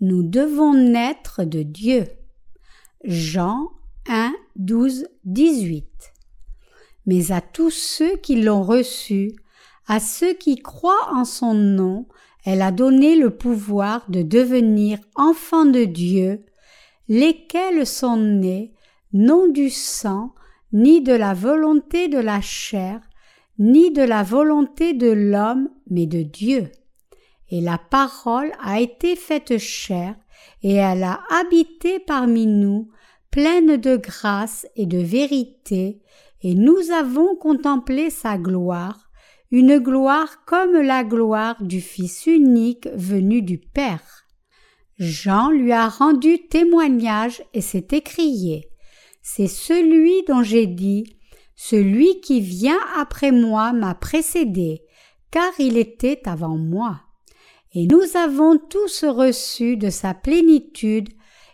Nous devons naître de Dieu. Jean 1, 12, 18. Mais à tous ceux qui l'ont reçu, à ceux qui croient en son nom, elle a donné le pouvoir de devenir enfants de Dieu, lesquels sont nés non du sang, ni de la volonté de la chair, ni de la volonté de l'homme, mais de Dieu. Et la parole a été faite chair, et elle a habité parmi nous, pleine de grâce et de vérité, et nous avons contemplé sa gloire, une gloire comme la gloire du Fils unique venu du Père. Jean lui a rendu témoignage et s'est écrié. C'est celui dont j'ai dit Celui qui vient après moi m'a précédé, car il était avant moi. Et nous avons tous reçu de sa plénitude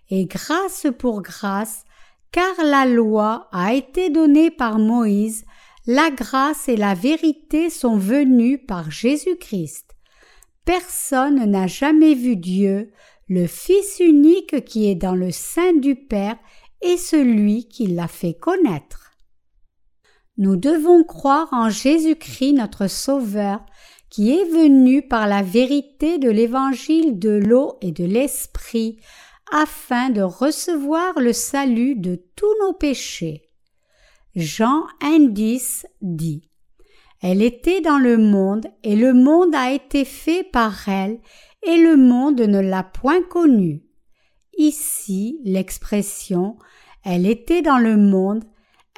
et grâce pour grâce, car la loi a été donnée par Moïse, la grâce et la vérité sont venues par Jésus-Christ. Personne n'a jamais vu Dieu, le Fils unique qui est dans le sein du Père et celui qui l'a fait connaître. Nous devons croire en Jésus-Christ notre Sauveur, qui est venu par la vérité de l'évangile de l'eau et de l'esprit, afin de recevoir le salut de tous nos péchés. Jean 1.10 dit Elle était dans le monde, et le monde a été fait par elle, et le monde ne l'a point connue. Ici, l'expression Elle était dans le monde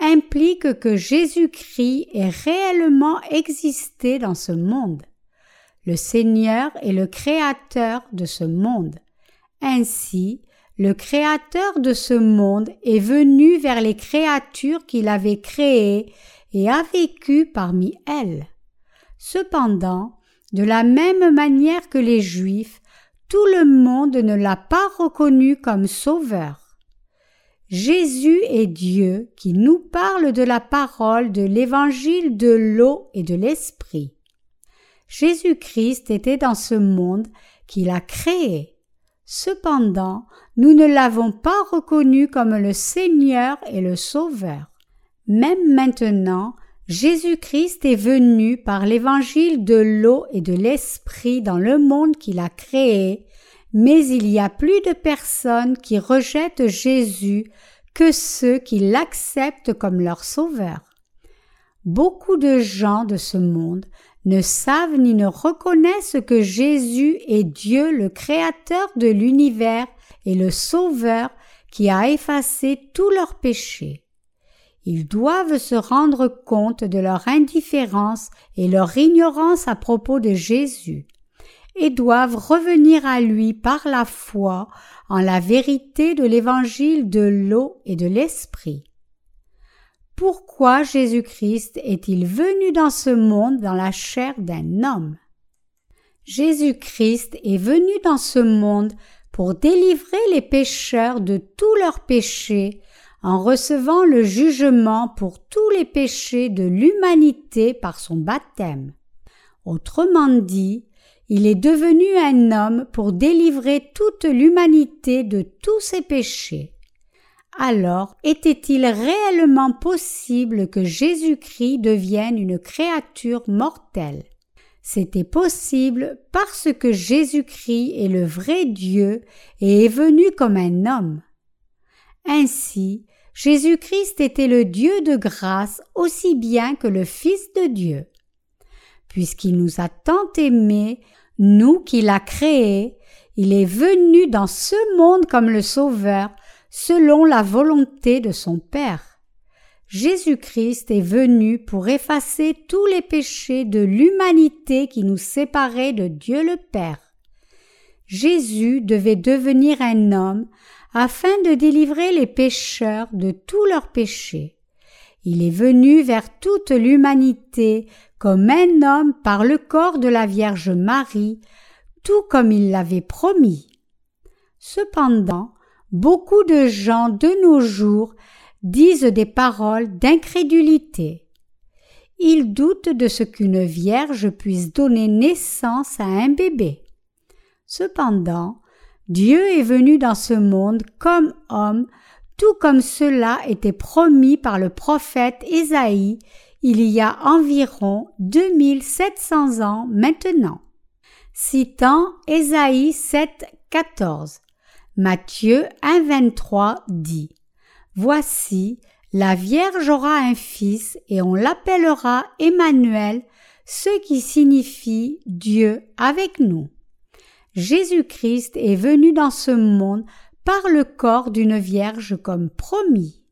implique que Jésus-Christ ait réellement existé dans ce monde. Le Seigneur est le Créateur de ce monde. Ainsi, le Créateur de ce monde est venu vers les créatures qu'il avait créées et a vécu parmi elles. Cependant, de la même manière que les Juifs, tout le monde ne l'a pas reconnu comme sauveur. Jésus est Dieu qui nous parle de la parole de l'évangile de l'eau et de l'esprit. Jésus-Christ était dans ce monde qu'il a créé. Cependant, nous ne l'avons pas reconnu comme le Seigneur et le Sauveur. Même maintenant, Jésus-Christ est venu par l'évangile de l'eau et de l'esprit dans le monde qu'il a créé, mais il y a plus de personnes qui rejettent Jésus que ceux qui l'acceptent comme leur sauveur. Beaucoup de gens de ce monde ne savent ni ne reconnaissent que Jésus est Dieu le Créateur de l'univers et le Sauveur qui a effacé tous leurs péchés. Ils doivent se rendre compte de leur indifférence et leur ignorance à propos de Jésus, et doivent revenir à lui par la foi en la vérité de l'évangile de l'eau et de l'esprit. Pourquoi Jésus-Christ est-il venu dans ce monde dans la chair d'un homme? Jésus-Christ est venu dans ce monde pour délivrer les pécheurs de tous leurs péchés en recevant le jugement pour tous les péchés de l'humanité par son baptême. Autrement dit, il est devenu un homme pour délivrer toute l'humanité de tous ses péchés. Alors était-il réellement possible que Jésus-Christ devienne une créature mortelle? C'était possible parce que Jésus-Christ est le vrai Dieu et est venu comme un homme. Ainsi, Jésus-Christ était le Dieu de grâce aussi bien que le Fils de Dieu. Puisqu'il nous a tant aimés, nous qu'il a créés, il est venu dans ce monde comme le Sauveur, selon la volonté de son Père. Jésus-Christ est venu pour effacer tous les péchés de l'humanité qui nous séparait de Dieu le Père. Jésus devait devenir un homme afin de délivrer les pécheurs de tous leurs péchés. Il est venu vers toute l'humanité comme un homme par le corps de la Vierge Marie, tout comme il l'avait promis. Cependant, beaucoup de gens de nos jours disent des paroles d'incrédulité. Ils doutent de ce qu'une vierge puisse donner naissance à un bébé. Cependant, Dieu est venu dans ce monde comme homme, tout comme cela était promis par le prophète Ésaïe il y a environ 2700 ans maintenant. Citant Ésaïe 7, 14, Matthieu 1, 23 dit Voici, la Vierge aura un fils et on l'appellera Emmanuel, ce qui signifie Dieu avec nous. Jésus-Christ est venu dans ce monde par le corps d'une vierge comme promis.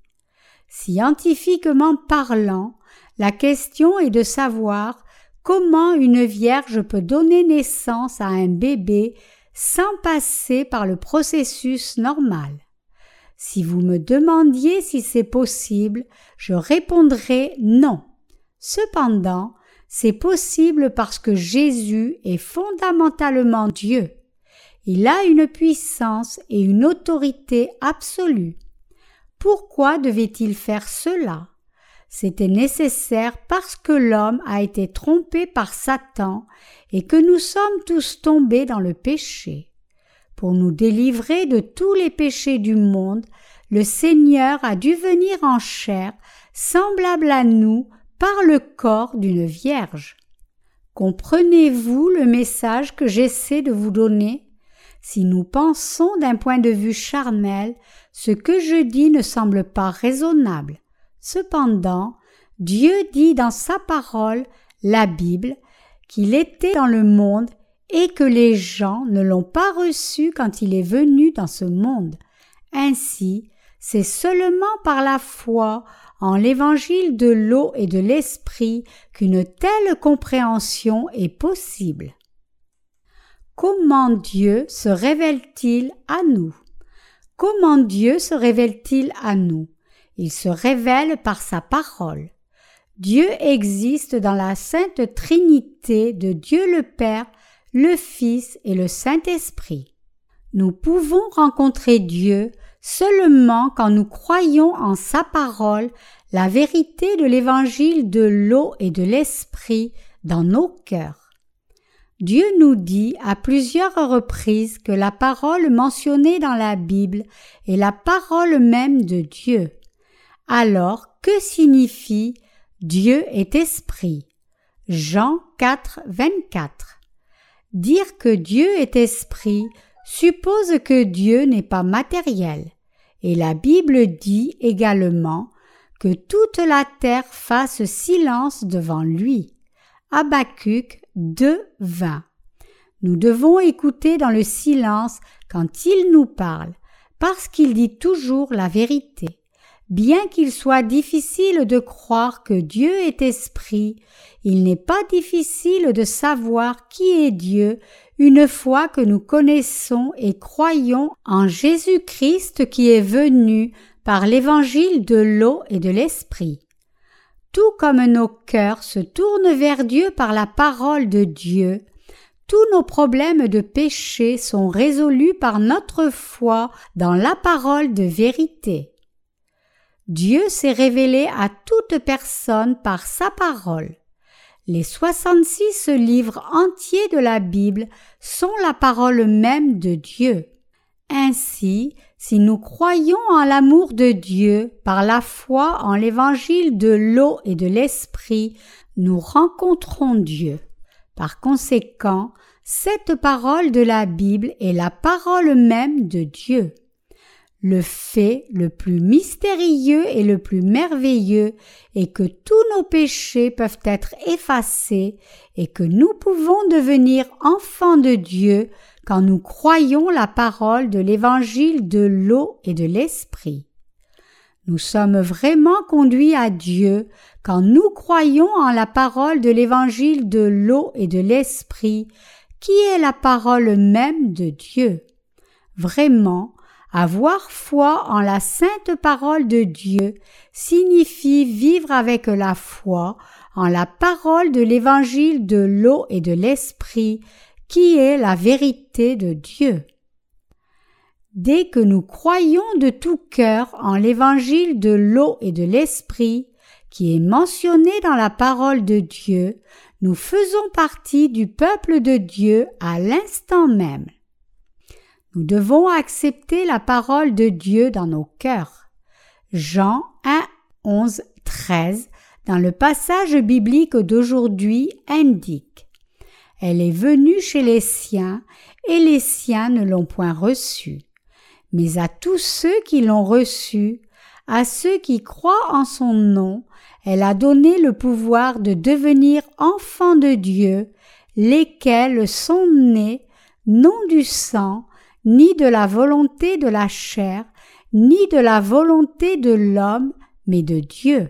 Scientifiquement parlant, la question est de savoir comment une vierge peut donner naissance à un bébé sans passer par le processus normal. Si vous me demandiez si c'est possible, je répondrai non. Cependant, c'est possible parce que Jésus est fondamentalement Dieu. Il a une puissance et une autorité absolue. Pourquoi devait-il faire cela? C'était nécessaire parce que l'homme a été trompé par Satan et que nous sommes tous tombés dans le péché. Pour nous délivrer de tous les péchés du monde, le Seigneur a dû venir en chair, semblable à nous, par le corps d'une vierge. Comprenez-vous le message que j'essaie de vous donner? Si nous pensons d'un point de vue charnel, ce que je dis ne semble pas raisonnable. Cependant, Dieu dit dans sa parole, la Bible, qu'il était dans le monde et que les gens ne l'ont pas reçu quand il est venu dans ce monde. Ainsi, c'est seulement par la foi en l'évangile de l'eau et de l'esprit qu'une telle compréhension est possible. Comment Dieu se révèle-t-il à nous? Comment Dieu se révèle-t-il à nous? Il se révèle par sa parole. Dieu existe dans la sainte Trinité de Dieu le Père, le Fils et le Saint-Esprit. Nous pouvons rencontrer Dieu seulement quand nous croyons en sa parole, la vérité de l'évangile de l'eau et de l'esprit dans nos cœurs. Dieu nous dit à plusieurs reprises que la parole mentionnée dans la Bible est la parole même de Dieu. Alors, que signifie Dieu est esprit? Jean 4, 24. Dire que Dieu est esprit suppose que Dieu n'est pas matériel. Et la Bible dit également que toute la terre fasse silence devant lui. Habacuc 2, 20. Nous devons écouter dans le silence quand il nous parle, parce qu'il dit toujours la vérité. Bien qu'il soit difficile de croire que Dieu est esprit, il n'est pas difficile de savoir qui est Dieu une fois que nous connaissons et croyons en Jésus-Christ qui est venu par l'évangile de l'eau et de l'esprit. Tout comme nos cœurs se tournent vers Dieu par la parole de Dieu, tous nos problèmes de péché sont résolus par notre foi dans la parole de vérité. Dieu s'est révélé à toute personne par sa parole. Les 66 livres entiers de la Bible sont la parole même de Dieu. Ainsi, si nous croyons en l'amour de Dieu par la foi en l'évangile de l'eau et de l'esprit, nous rencontrons Dieu. Par conséquent, cette parole de la Bible est la parole même de Dieu. Le fait le plus mystérieux et le plus merveilleux est que tous nos péchés peuvent être effacés et que nous pouvons devenir enfants de Dieu quand nous croyons la parole de l'évangile de l'eau et de l'esprit. Nous sommes vraiment conduits à Dieu quand nous croyons en la parole de l'évangile de l'eau et de l'esprit, qui est la parole même de Dieu. Vraiment, avoir foi en la sainte parole de Dieu signifie vivre avec la foi en la parole de l'évangile de l'eau et de l'esprit qui est la vérité de Dieu. Dès que nous croyons de tout cœur en l'évangile de l'eau et de l'esprit, qui est mentionné dans la parole de Dieu, nous faisons partie du peuple de Dieu à l'instant même. Nous devons accepter la parole de Dieu dans nos cœurs. Jean 1, 11, 13 dans le passage biblique d'aujourd'hui indique Elle est venue chez les siens, et les siens ne l'ont point reçue. Mais à tous ceux qui l'ont reçue, à ceux qui croient en son nom, elle a donné le pouvoir de devenir enfants de Dieu, lesquels sont nés non du sang, ni de la volonté de la chair, ni de la volonté de l'homme, mais de Dieu.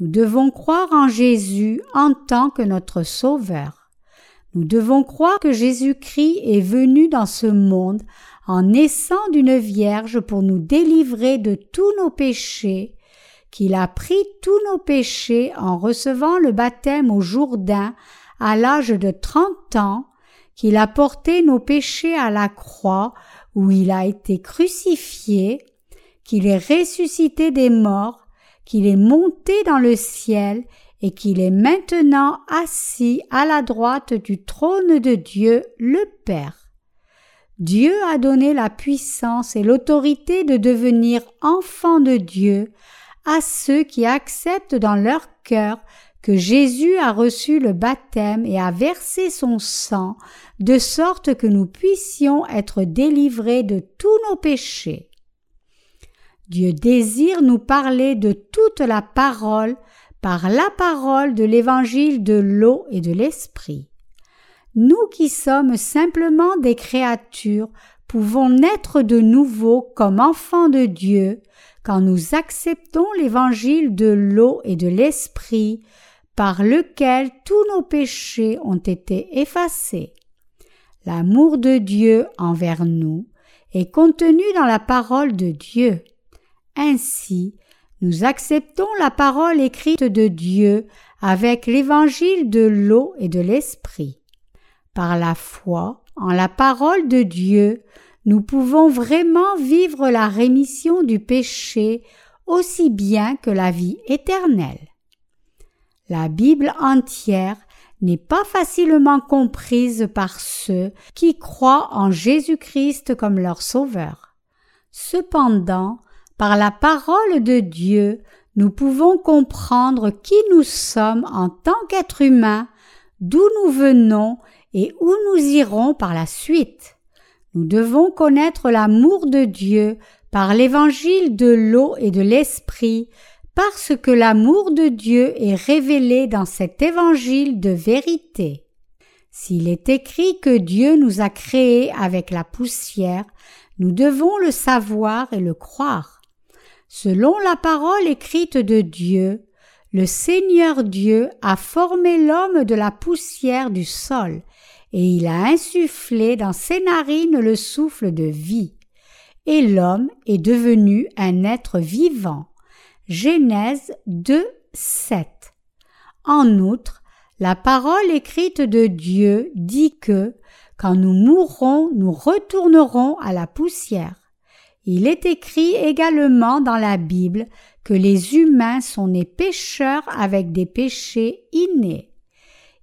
Nous devons croire en Jésus en tant que notre Sauveur. Nous devons croire que Jésus-Christ est venu dans ce monde en naissant d'une vierge pour nous délivrer de tous nos péchés, qu'il a pris tous nos péchés en recevant le baptême au Jourdain à l'âge de trente ans, qu'il a porté nos péchés à la croix où il a été crucifié, qu'il est ressuscité des morts, qu'il est monté dans le ciel et qu'il est maintenant assis à la droite du trône de Dieu le Père. Dieu a donné la puissance et l'autorité de devenir enfants de Dieu à ceux qui acceptent dans leur cœur que Jésus a reçu le baptême et a versé son sang, de sorte que nous puissions être délivrés de tous nos péchés. Dieu désire nous parler de toute la parole par la parole de l'évangile de l'eau et de l'esprit. Nous qui sommes simplement des créatures pouvons naître de nouveau comme enfants de Dieu quand nous acceptons l'évangile de l'eau et de l'esprit par lequel tous nos péchés ont été effacés. L'amour de Dieu envers nous est contenu dans la parole de Dieu. Ainsi, nous acceptons la parole écrite de Dieu avec l'évangile de l'eau et de l'esprit. Par la foi en la parole de Dieu, nous pouvons vraiment vivre la rémission du péché aussi bien que la vie éternelle. La Bible entière n'est pas facilement comprise par ceux qui croient en Jésus-Christ comme leur Sauveur. Cependant, par la parole de Dieu, nous pouvons comprendre qui nous sommes en tant qu'êtres humains, d'où nous venons et où nous irons par la suite. Nous devons connaître l'amour de Dieu par l'évangile de l'eau et de l'esprit parce que l'amour de Dieu est révélé dans cet évangile de vérité. S'il est écrit que Dieu nous a créés avec la poussière, nous devons le savoir et le croire. Selon la parole écrite de Dieu, le Seigneur Dieu a formé l'homme de la poussière du sol, et il a insufflé dans ses narines le souffle de vie, et l'homme est devenu un être vivant. Genèse 2, 7. En outre, la parole écrite de Dieu dit que, quand nous mourrons, nous retournerons à la poussière. Il est écrit également dans la Bible que les humains sont nés pécheurs avec des péchés innés.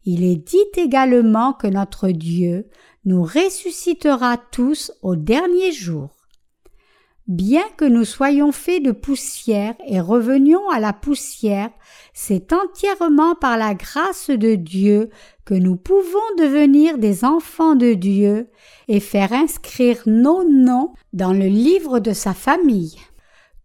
Il est dit également que notre Dieu nous ressuscitera tous au dernier jour. Bien que nous soyons faits de poussière et revenions à la poussière, c'est entièrement par la grâce de Dieu que nous pouvons devenir des enfants de Dieu et faire inscrire nos noms dans le livre de sa famille.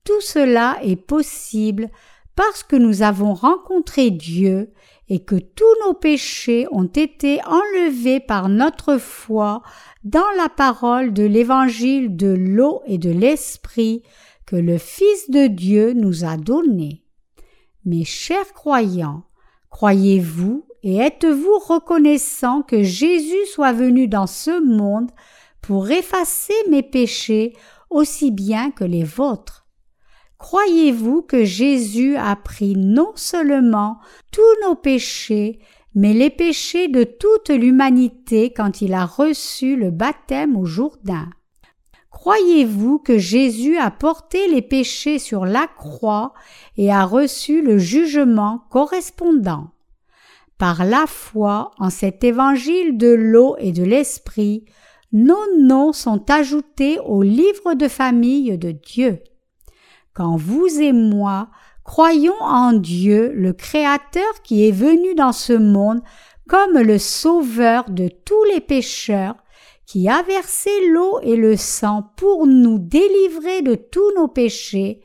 Tout cela est possible parce que nous avons rencontré Dieu et que tous nos péchés ont été enlevés par notre foi dans la parole de l'évangile de l'eau et de l'esprit que le Fils de Dieu nous a donné. Mes chers croyants, croyez-vous et êtes-vous reconnaissant que Jésus soit venu dans ce monde pour effacer mes péchés aussi bien que les vôtres? Croyez-vous que Jésus a pris non seulement tous nos péchés, mais les péchés de toute l'humanité quand il a reçu le baptême au Jourdain? Croyez-vous que Jésus a porté les péchés sur la croix et a reçu le jugement correspondant? Par la foi en cet évangile de l'eau et de l'esprit, nos noms sont ajoutés au livre de famille de Dieu. Quand vous et moi croyons en Dieu, le Créateur qui est venu dans ce monde comme le Sauveur de tous les pécheurs, qui a versé l'eau et le sang pour nous délivrer de tous nos péchés,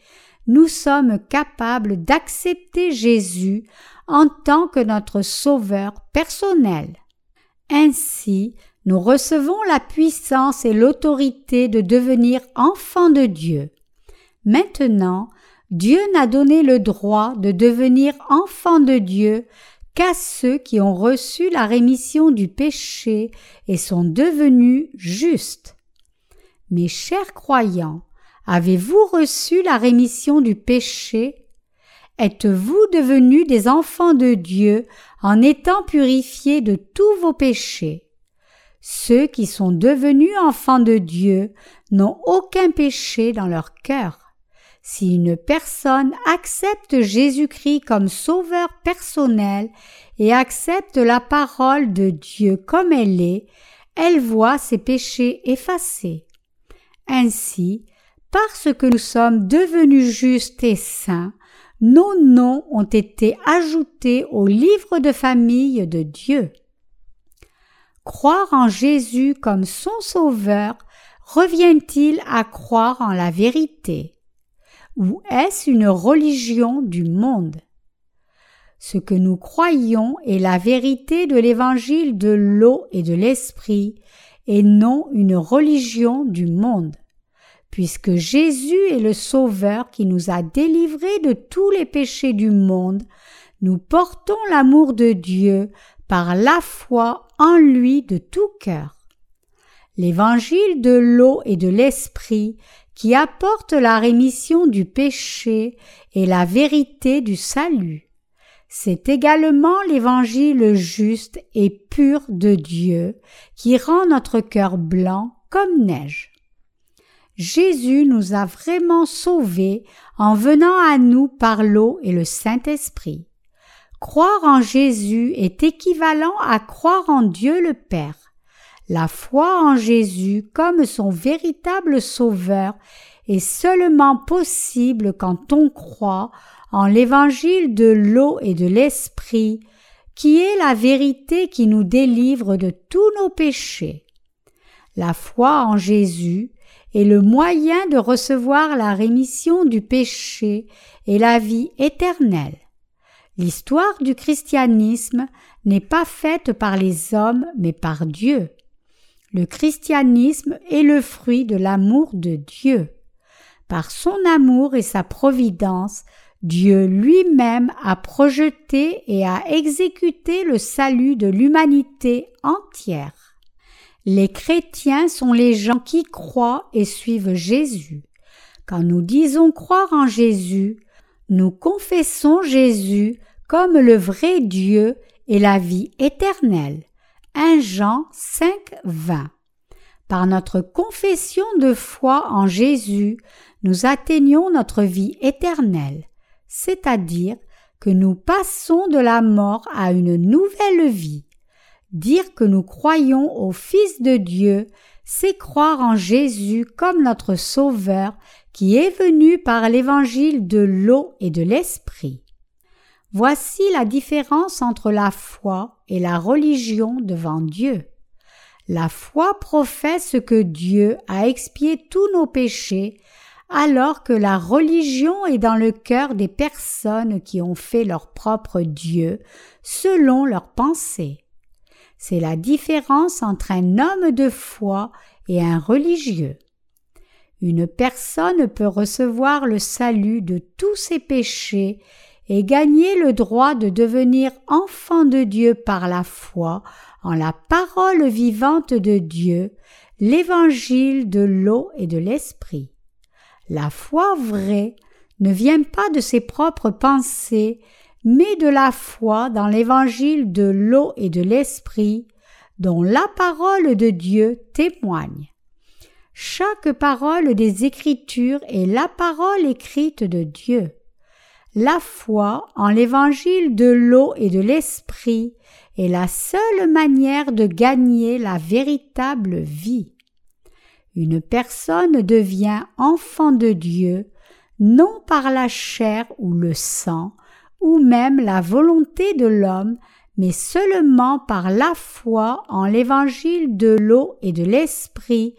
nous sommes capables d'accepter Jésus en tant que notre Sauveur personnel. Ainsi, nous recevons la puissance et l'autorité de devenir enfants de Dieu. Maintenant, Dieu n'a donné le droit de devenir enfants de Dieu qu'à ceux qui ont reçu la rémission du péché et sont devenus justes. Mes chers croyants, avez-vous reçu la rémission du péché? Êtes-vous devenus des enfants de Dieu en étant purifiés de tous vos péchés? Ceux qui sont devenus enfants de Dieu n'ont aucun péché dans leur cœur. Si une personne accepte Jésus-Christ comme sauveur personnel et accepte la parole de Dieu comme elle est, elle voit ses péchés effacés. Ainsi, parce que nous sommes devenus justes et saints, nos noms ont été ajoutés au livre de famille de Dieu. Croire en Jésus comme son sauveur revient-il à croire en la vérité? Ou est-ce une religion du monde? Ce que nous croyons est la vérité de l'évangile de l'eau et de l'esprit, et non une religion du monde. Puisque Jésus est le Sauveur qui nous a délivrés de tous les péchés du monde, nous portons l'amour de Dieu par la foi en lui de tout cœur. L'évangile de l'eau et de l'esprit qui apporte la rémission du péché et la vérité du salut. C'est également l'évangile juste et pur de Dieu qui rend notre cœur blanc comme neige. Jésus nous a vraiment sauvés en venant à nous par l'eau et le Saint-Esprit. Croire en Jésus est équivalent à croire en Dieu le Père. La foi en Jésus comme son véritable Sauveur est seulement possible quand on croit en l'évangile de l'eau et de l'esprit, qui est la vérité qui nous délivre de tous nos péchés. La foi en Jésus est le moyen de recevoir la rémission du péché et la vie éternelle. L'histoire du christianisme n'est pas faite par les hommes mais par Dieu. Le christianisme est le fruit de l'amour de Dieu. Par son amour et sa providence, Dieu lui-même a projeté et a exécuté le salut de l'humanité entière. Les chrétiens sont les gens qui croient et suivent Jésus. Quand nous disons croire en Jésus, nous confessons Jésus comme le vrai Dieu et la vie éternelle. 1 Jean 5, 20. Par notre confession de foi en Jésus, nous atteignons notre vie éternelle, c'est-à-dire que nous passons de la mort à une nouvelle vie. Dire que nous croyons au Fils de Dieu, c'est croire en Jésus comme notre Sauveur qui est venu par l'évangile de l'eau et de l'Esprit. Voici la différence entre la foi et la religion devant Dieu. La foi professe que Dieu a expié tous nos péchés, alors que la religion est dans le cœur des personnes qui ont fait leur propre Dieu selon leurs pensées. C'est la différence entre un homme de foi et un religieux. Une personne peut recevoir le salut de tous ses péchés et gagner le droit de devenir enfant de Dieu par la foi en la parole vivante de Dieu, l'évangile de l'eau et de l'esprit. La foi vraie ne vient pas de ses propres pensées, mais de la foi dans l'évangile de l'eau et de l'esprit, dont la parole de Dieu témoigne. Chaque parole des Écritures est la parole écrite de Dieu. La foi en l'évangile de l'eau et de l'esprit est la seule manière de gagner la véritable vie. Une personne devient enfant de Dieu non par la chair ou le sang, ou même la volonté de l'homme, mais seulement par la foi en l'évangile de l'eau et de l'esprit,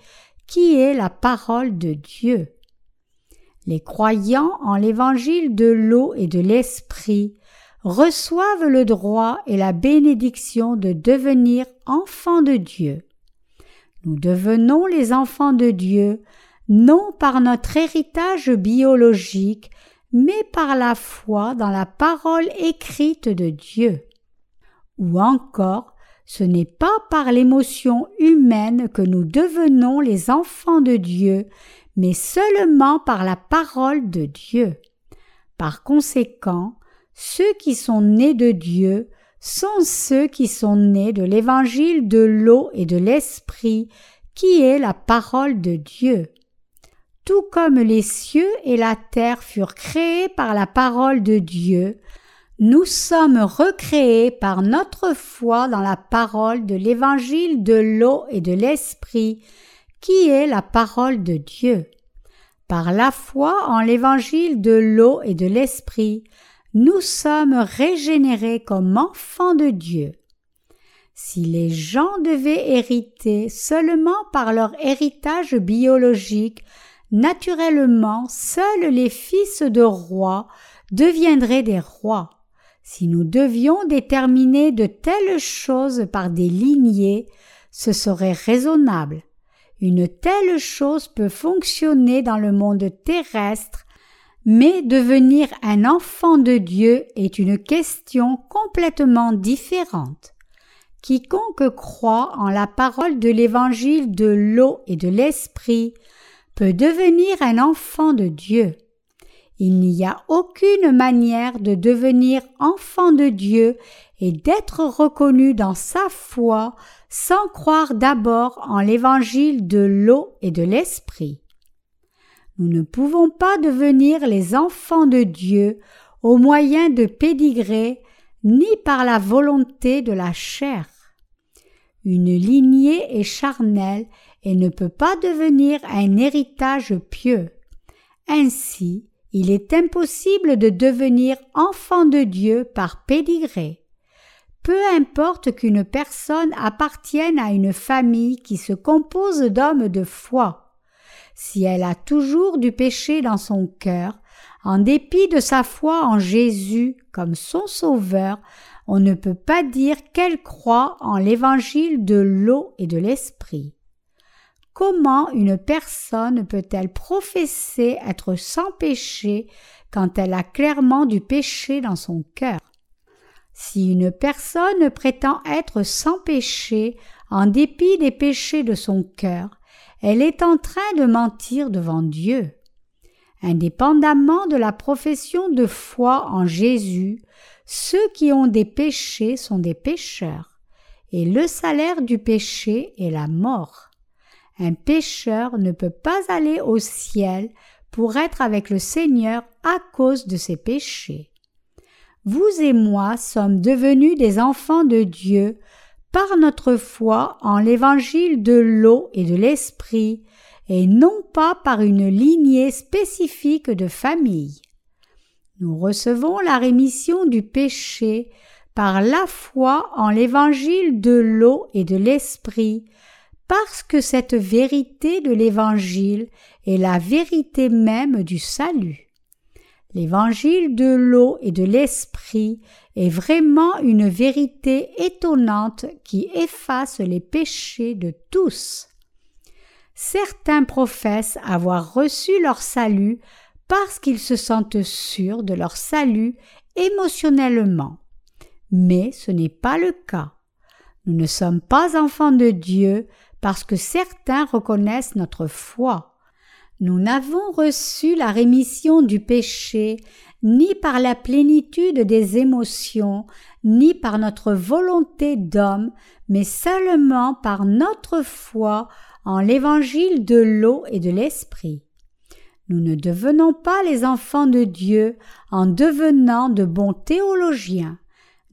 qui est la parole de Dieu. Les croyants en l'évangile de l'eau et de l'esprit reçoivent le droit et la bénédiction de devenir enfants de Dieu. Nous devenons les enfants de Dieu non par notre héritage biologique, mais par la foi dans la parole écrite de Dieu. Ou encore, ce n'est pas par l'émotion humaine que nous devenons les enfants de Dieu, mais seulement par la parole de Dieu. Par conséquent, ceux qui sont nés de Dieu sont ceux qui sont nés de l'évangile de l'eau et de l'esprit, qui est la parole de Dieu. Tout comme les cieux et la terre furent créés par la parole de Dieu, nous sommes recréés par notre foi dans la parole de l'évangile de l'eau et de l'esprit, qui est la parole de Dieu? Par la foi en l'évangile de l'eau et de l'esprit, nous sommes régénérés comme enfants de Dieu. Si les gens devaient hériter seulement par leur héritage biologique, naturellement seuls les fils de rois deviendraient des rois. Si nous devions déterminer de telles choses par des lignées, ce serait raisonnable. Une telle chose peut fonctionner dans le monde terrestre, mais devenir un enfant de Dieu est une question complètement différente. Quiconque croit en la parole de l'évangile de l'eau et de l'esprit peut devenir un enfant de Dieu. Il n'y a aucune manière de devenir enfant de Dieu et d'être reconnu dans sa foi sans croire d'abord en l'évangile de l'eau et de l'esprit. Nous ne pouvons pas devenir les enfants de Dieu au moyen de pédigrés ni par la volonté de la chair. Une lignée est charnelle et ne peut pas devenir un héritage pieux. Ainsi, il est impossible de devenir enfant de Dieu par pédigré. Peu importe qu'une personne appartienne à une famille qui se compose d'hommes de foi. Si elle a toujours du péché dans son cœur, en dépit de sa foi en Jésus comme son sauveur, on ne peut pas dire qu'elle croit en l'évangile de l'eau et de l'esprit. Comment une personne peut-elle professer être sans péché quand elle a clairement du péché dans son cœur? Si une personne prétend être sans péché en dépit des péchés de son cœur, elle est en train de mentir devant Dieu. Indépendamment de la profession de foi en Jésus, ceux qui ont des péchés sont des pécheurs, et le salaire du péché est la mort. Un pécheur ne peut pas aller au ciel pour être avec le Seigneur à cause de ses péchés. Vous et moi sommes devenus des enfants de Dieu par notre foi en l'évangile de l'eau et de l'esprit, et non pas par une lignée spécifique de famille. Nous recevons la rémission du péché par la foi en l'évangile de l'eau et de l'esprit, parce que cette vérité de l'Évangile est la vérité même du salut. L'Évangile de l'eau et de l'Esprit est vraiment une vérité étonnante qui efface les péchés de tous. Certains professent avoir reçu leur salut parce qu'ils se sentent sûrs de leur salut émotionnellement. Mais ce n'est pas le cas. Nous ne sommes pas enfants de Dieu parce que certains reconnaissent notre foi. Nous n'avons reçu la rémission du péché ni par la plénitude des émotions, ni par notre volonté d'homme, mais seulement par notre foi en l'évangile de l'eau et de l'esprit. Nous ne devenons pas les enfants de Dieu en devenant de bons théologiens.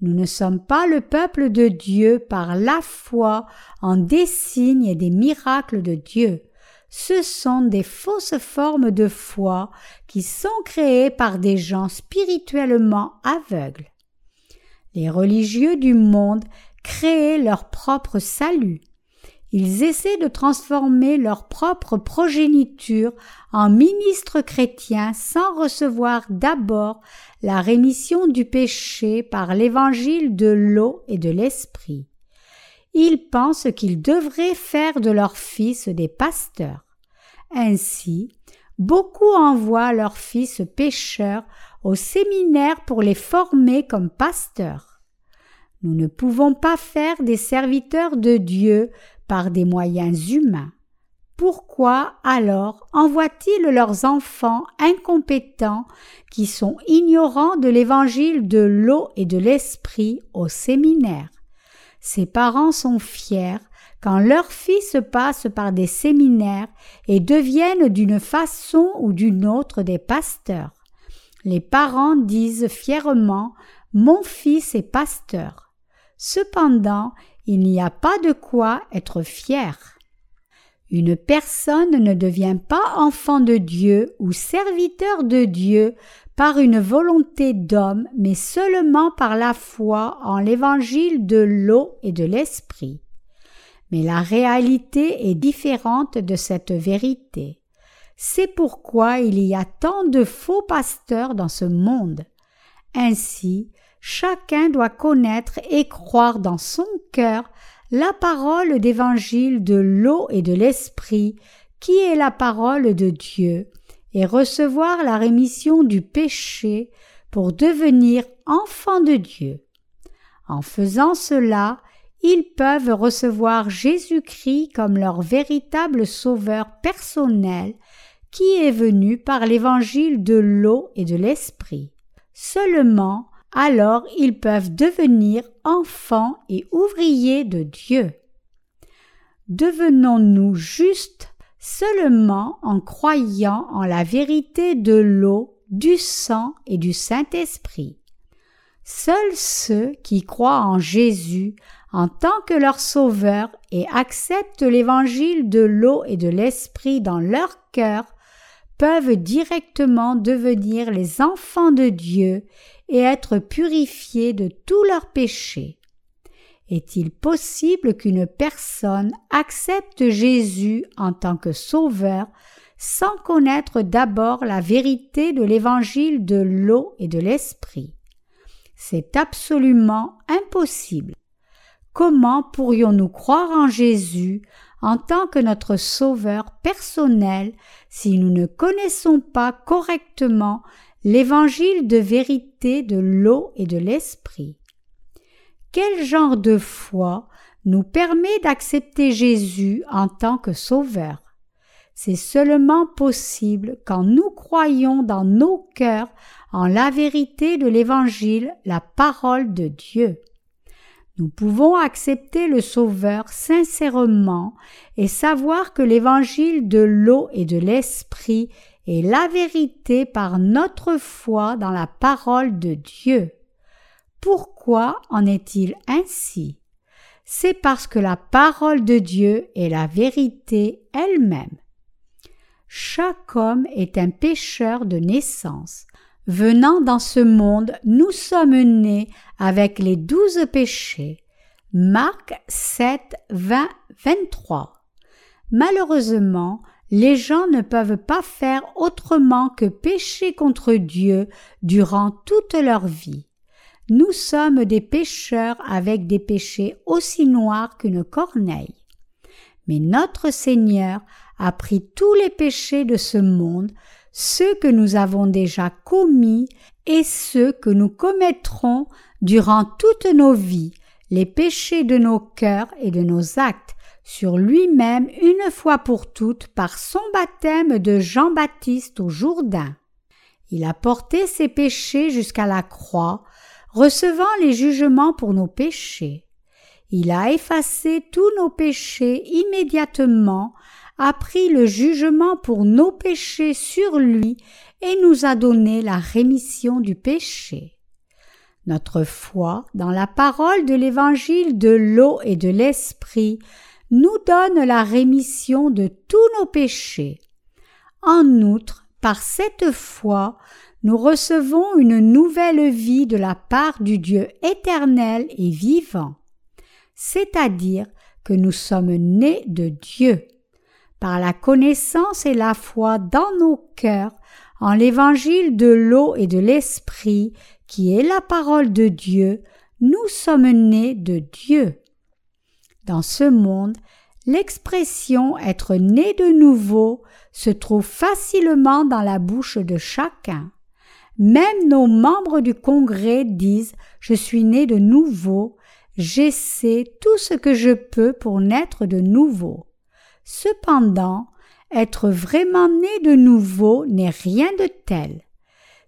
Nous ne sommes pas le peuple de Dieu par la foi en des signes et des miracles de Dieu. ce sont des fausses formes de foi qui sont créées par des gens spirituellement aveugles. Les religieux du monde créent leur propre salut. Ils essaient de transformer leur propre progéniture en ministres chrétiens sans recevoir d'abord la rémission du péché par l'évangile de l'eau et de l'esprit. Ils pensent qu'ils devraient faire de leurs fils des pasteurs. Ainsi, beaucoup envoient leurs fils pécheurs au séminaire pour les former comme pasteurs. Nous ne pouvons pas faire des serviteurs de Dieu par des moyens humains. Pourquoi alors envoient-ils leurs enfants incompétents qui sont ignorants de l'évangile de l'eau et de l'esprit au séminaire? Ces parents sont fiers quand leurs fils passent par des séminaires et deviennent d'une façon ou d'une autre des pasteurs. Les parents disent fièrement Mon fils est pasteur. Cependant, il n'y a pas de quoi être fier. Une personne ne devient pas enfant de Dieu ou serviteur de Dieu par une volonté d'homme, mais seulement par la foi en l'évangile de l'eau et de l'esprit. Mais la réalité est différente de cette vérité. C'est pourquoi il y a tant de faux pasteurs dans ce monde. Ainsi, chacun doit connaître et croire dans son cœur la parole d'évangile de l'eau et de l'esprit, qui est la parole de Dieu, et recevoir la rémission du péché pour devenir enfant de Dieu. En faisant cela, ils peuvent recevoir Jésus-Christ comme leur véritable sauveur personnel qui est venu par l'évangile de l'eau et de l'esprit. Seulement alors ils peuvent devenir enfants et ouvriers de Dieu. Devenons-nous justes seulement en croyant en la vérité de l'eau, du sang et du Saint-Esprit. Seuls ceux qui croient en Jésus en tant que leur Sauveur et acceptent l'évangile de l'eau et de l'Esprit dans leur cœur peuvent directement devenir les enfants de Dieu et être purifiés de tous leurs péchés. Est-il possible qu'une personne accepte Jésus en tant que Sauveur sans connaître d'abord la vérité de l'évangile de l'eau et de l'Esprit? C'est absolument impossible. Comment pourrions-nous croire en Jésus en tant que notre Sauveur personnel si nous ne connaissons pas correctement l'évangile de vérité de l'eau et de l'esprit. Quel genre de foi nous permet d'accepter Jésus en tant que Sauveur? C'est seulement possible quand nous croyons dans nos cœurs en la vérité de l'Évangile, la parole de Dieu. Nous pouvons accepter le Sauveur sincèrement et savoir que l'Évangile de l'eau et de l'Esprit la vérité par notre foi dans la parole de Dieu. Pourquoi en est-il ainsi? C'est parce que la parole de Dieu est la vérité elle-même. Chaque homme est un pécheur de naissance. Venant dans ce monde, nous sommes nés avec les douze péchés. Marc 7, 20, 23. Malheureusement, les gens ne peuvent pas faire autrement que pécher contre Dieu durant toute leur vie. Nous sommes des pécheurs avec des péchés aussi noirs qu'une corneille. Mais notre Seigneur a pris tous les péchés de ce monde, ceux que nous avons déjà commis et ceux que nous commettrons durant toutes nos vies, les péchés de nos cœurs et de nos actes, sur lui-même une fois pour toutes par son baptême de Jean-Baptiste au Jourdain. Il a porté ses péchés jusqu'à la croix, recevant les jugements pour nos péchés. Il a effacé tous nos péchés immédiatement, a pris le jugement pour nos péchés sur lui et nous a donné la rémission du péché. Notre foi dans la parole de l'évangile de l'eau et de l'esprit nous donne la rémission de tous nos péchés. En outre, par cette foi, nous recevons une nouvelle vie de la part du Dieu éternel et vivant, c'est-à-dire que nous sommes nés de Dieu. Par la connaissance et la foi dans nos cœurs, en l'évangile de l'eau et de l'esprit, qui est la parole de Dieu, nous sommes nés de Dieu. Dans ce monde, l'expression être né de nouveau se trouve facilement dans la bouche de chacun. Même nos membres du Congrès disent Je suis né de nouveau, j'essaie tout ce que je peux pour naître de nouveau. Cependant, être vraiment né de nouveau n'est rien de tel.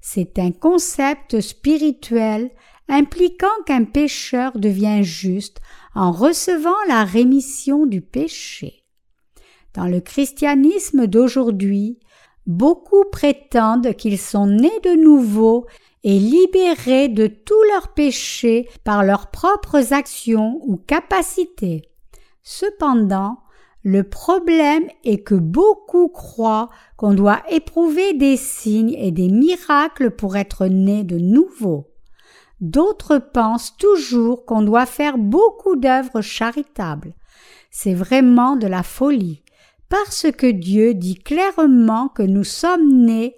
C'est un concept spirituel impliquant qu'un pécheur devient juste en recevant la rémission du péché. Dans le christianisme d'aujourd'hui, beaucoup prétendent qu'ils sont nés de nouveau et libérés de tous leurs péchés par leurs propres actions ou capacités. Cependant, le problème est que beaucoup croient qu'on doit éprouver des signes et des miracles pour être né de nouveau. D'autres pensent toujours qu'on doit faire beaucoup d'œuvres charitables. C'est vraiment de la folie, parce que Dieu dit clairement que nous sommes nés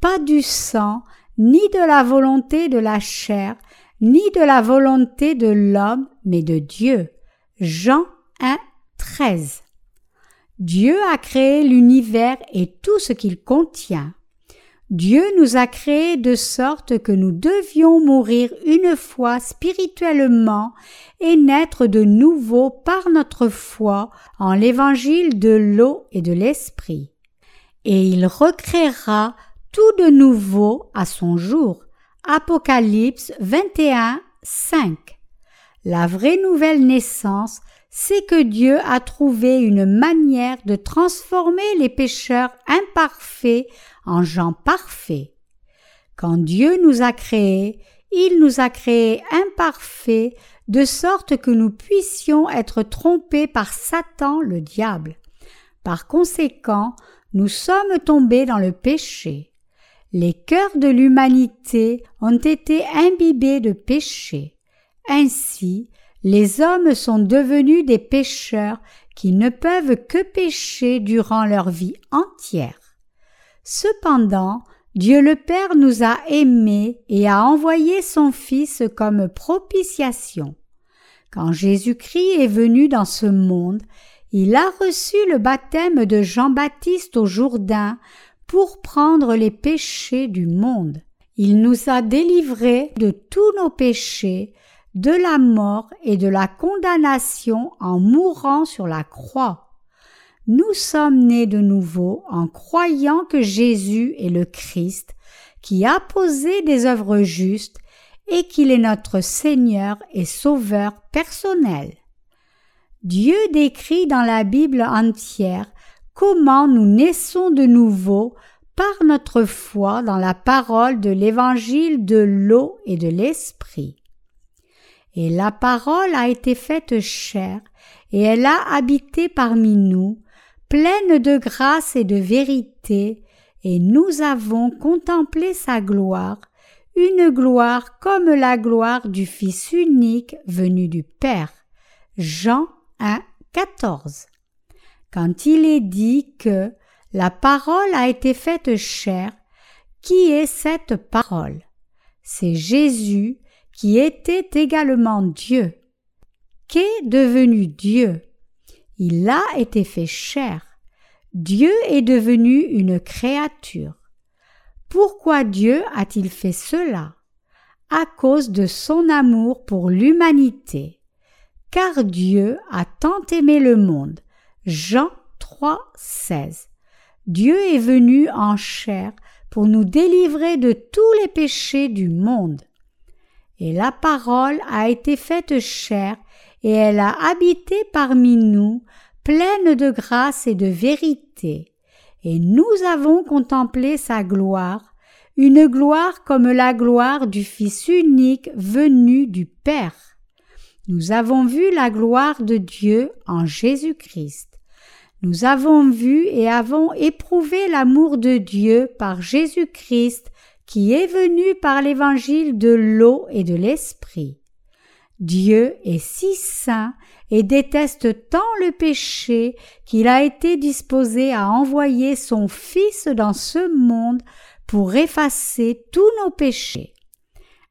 pas du sang, ni de la volonté de la chair, ni de la volonté de l'homme, mais de Dieu. Jean 1, 13. Dieu a créé l'univers et tout ce qu'il contient. Dieu nous a créés de sorte que nous devions mourir une fois spirituellement et naître de nouveau par notre foi en l'évangile de l'eau et de l'esprit. Et il recréera tout de nouveau à son jour. Apocalypse 21, 5. La vraie nouvelle naissance, c'est que Dieu a trouvé une manière de transformer les pécheurs imparfaits en gens parfaits. Quand Dieu nous a créés, il nous a créés imparfaits de sorte que nous puissions être trompés par Satan le diable. Par conséquent, nous sommes tombés dans le péché. Les cœurs de l'humanité ont été imbibés de péché. Ainsi, les hommes sont devenus des pécheurs qui ne peuvent que pécher durant leur vie entière. Cependant, Dieu le Père nous a aimés et a envoyé son Fils comme propitiation. Quand Jésus-Christ est venu dans ce monde, il a reçu le baptême de Jean-Baptiste au Jourdain pour prendre les péchés du monde. Il nous a délivrés de tous nos péchés, de la mort et de la condamnation en mourant sur la croix nous sommes nés de nouveau en croyant que Jésus est le Christ, qui a posé des œuvres justes et qu'il est notre Seigneur et Sauveur personnel. Dieu décrit dans la Bible entière comment nous naissons de nouveau par notre foi dans la parole de l'évangile de l'eau et de l'esprit. Et la parole a été faite chair, et elle a habité parmi nous, pleine de grâce et de vérité, et nous avons contemplé sa gloire, une gloire comme la gloire du Fils unique venu du Père. Jean 1, 14. Quand il est dit que la parole a été faite chair, qui est cette parole? C'est Jésus qui était également Dieu. Qu'est devenu Dieu? Il a été fait chair. Dieu est devenu une créature. Pourquoi Dieu a-t-il fait cela? À cause de son amour pour l'humanité. Car Dieu a tant aimé le monde. Jean 3, 16. Dieu est venu en chair pour nous délivrer de tous les péchés du monde. Et la parole a été faite chair et elle a habité parmi nous, pleine de grâce et de vérité, et nous avons contemplé sa gloire, une gloire comme la gloire du Fils unique venu du Père. Nous avons vu la gloire de Dieu en Jésus-Christ. Nous avons vu et avons éprouvé l'amour de Dieu par Jésus-Christ qui est venu par l'évangile de l'eau et de l'esprit. Dieu est si saint et déteste tant le péché qu'il a été disposé à envoyer son Fils dans ce monde pour effacer tous nos péchés.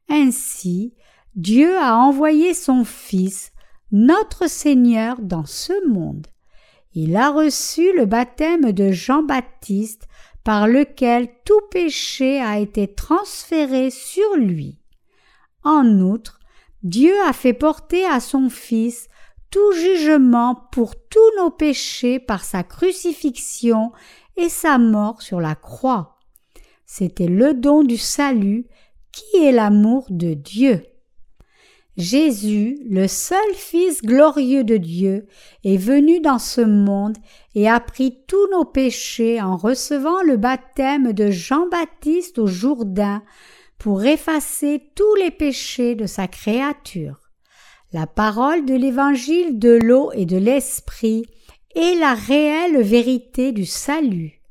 Ainsi, Dieu a envoyé son Fils, notre Seigneur, dans ce monde. Il a reçu le baptême de Jean-Baptiste par lequel tout péché a été transféré sur lui. En outre, Dieu a fait porter à son Fils tout jugement pour tous nos péchés par sa crucifixion et sa mort sur la croix. C'était le don du salut qui est l'amour de Dieu. Jésus, le seul Fils glorieux de Dieu, est venu dans ce monde et a pris tous nos péchés en recevant le baptême de Jean-Baptiste au Jourdain pour effacer tous les péchés de sa créature. La parole de l'évangile de l'eau et de l'esprit est la réelle vérité du salut.